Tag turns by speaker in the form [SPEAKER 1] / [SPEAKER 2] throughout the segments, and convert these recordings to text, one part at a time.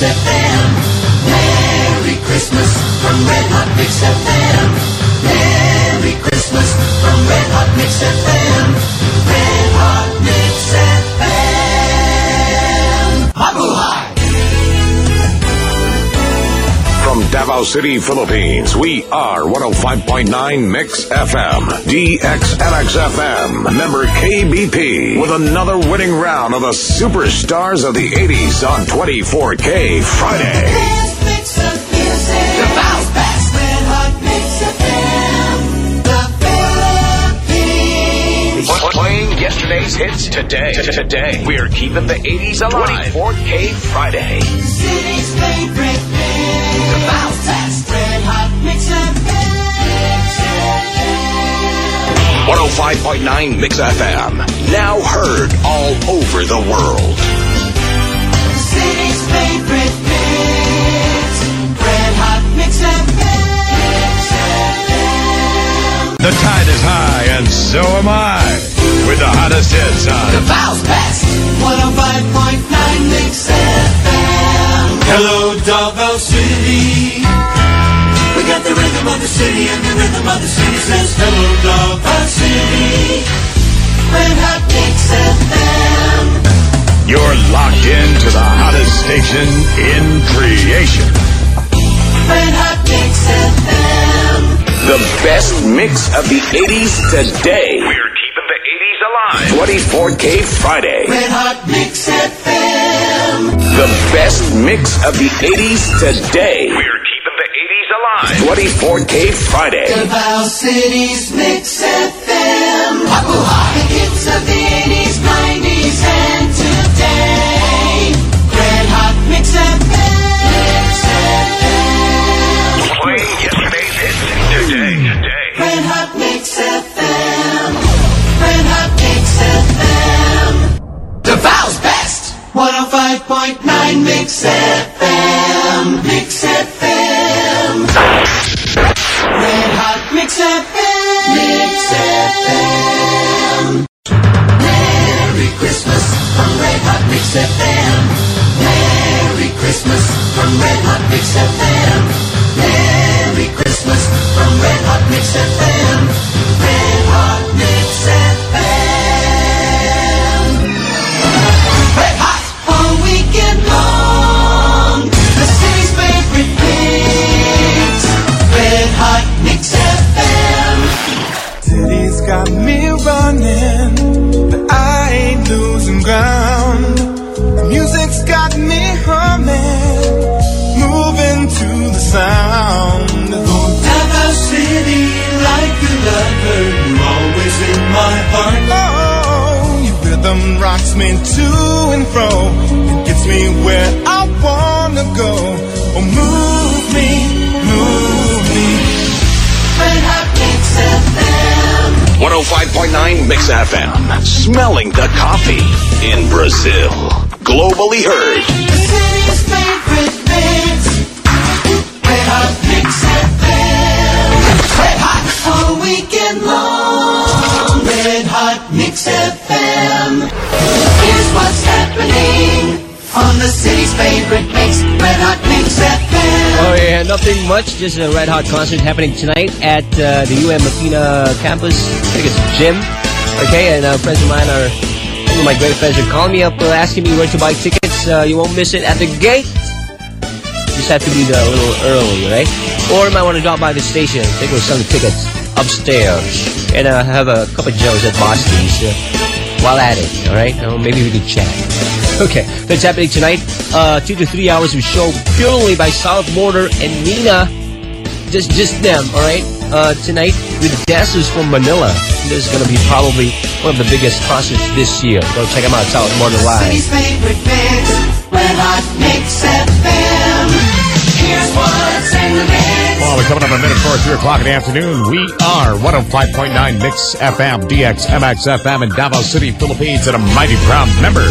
[SPEAKER 1] Mix FM. From
[SPEAKER 2] Davao City, Philippines, we are 105.9 Mix FM, DXMX FM, member KBP, with another winning round of the superstars of the 80s on 24K Friday. Playing yesterday's hits today. Today, we are keeping the 80s alive. 24K Friday.
[SPEAKER 1] City's favorite
[SPEAKER 2] 105.9 Mix FM, now heard all over the world.
[SPEAKER 1] City's favorite mix. Red Hot Mix FM.
[SPEAKER 3] The tide is high, and so am I. With the hottest hits
[SPEAKER 1] The
[SPEAKER 3] on.
[SPEAKER 1] Bounce Best. 105.9 Mix FM.
[SPEAKER 4] Hello, Davao City.
[SPEAKER 1] We got the rhythm of the city, and the rhythm of the city says,
[SPEAKER 4] Hello, Davao
[SPEAKER 3] hottest in creation.
[SPEAKER 1] Red Hot Mix FM.
[SPEAKER 2] The best mix of the 80s today. We're keeping the 80s alive. 24K Friday.
[SPEAKER 1] Red Hot Mix FM.
[SPEAKER 2] The best mix of the 80s today. We're keeping the 80s alive. 24K Friday.
[SPEAKER 1] Davao City's Mix FM. Mabuhay. The hits of the 80s, 105.9 Mix FM. Mix FM. Red Hot Mix FM.
[SPEAKER 4] Rhythm rocks me to and fro. It gets me where I wanna go. Oh, move me, move me.
[SPEAKER 1] Red Hot Mix FM.
[SPEAKER 2] 105.9 Mix FM. Smelling the coffee in Brazil. Globally heard.
[SPEAKER 1] The city's favorite mix. Red Hot Mix FM. Red Hot all weekend long. Red Hot Mix FM. On the city's favorite mix. Red Hot Mix.
[SPEAKER 5] Oh yeah, nothing much. Just a red hot concert happening tonight at uh, the UM Matina campus. I think it's gym. Okay, and uh, friends of mine are, some of my great friends are calling me up, uh, asking me where to buy tickets. Uh, you won't miss it at the gate. You Just have to be there a little early, right? Or you might want to drop by the station. Think we're selling tickets upstairs, and uh, have a cup of joes at Boston's. While at it, all right? Uh, maybe we could chat. Okay, that's happening tonight. Uh, two to three hours of show purely by South Border and Nina. Just, just them, all right? Uh, tonight with dancers from Manila. This is going to be probably one of the biggest concerts this year. Go check them out, South Border Live.
[SPEAKER 1] City's favorite mix. FM. Here's what's in the.
[SPEAKER 3] Well, we're coming up a minute before 3 o'clock in the afternoon. We are 105.9 Mix FM, DX, MX FM in Davao City, Philippines, and a mighty proud member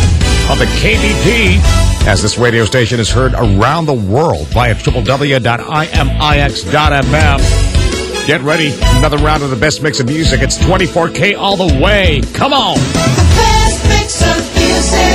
[SPEAKER 3] of the KBP. As this radio station is heard around the world via www.imix.fm. Get ready. Another round of the best mix of music. It's 24K all the way. Come on.
[SPEAKER 1] The best mix of music.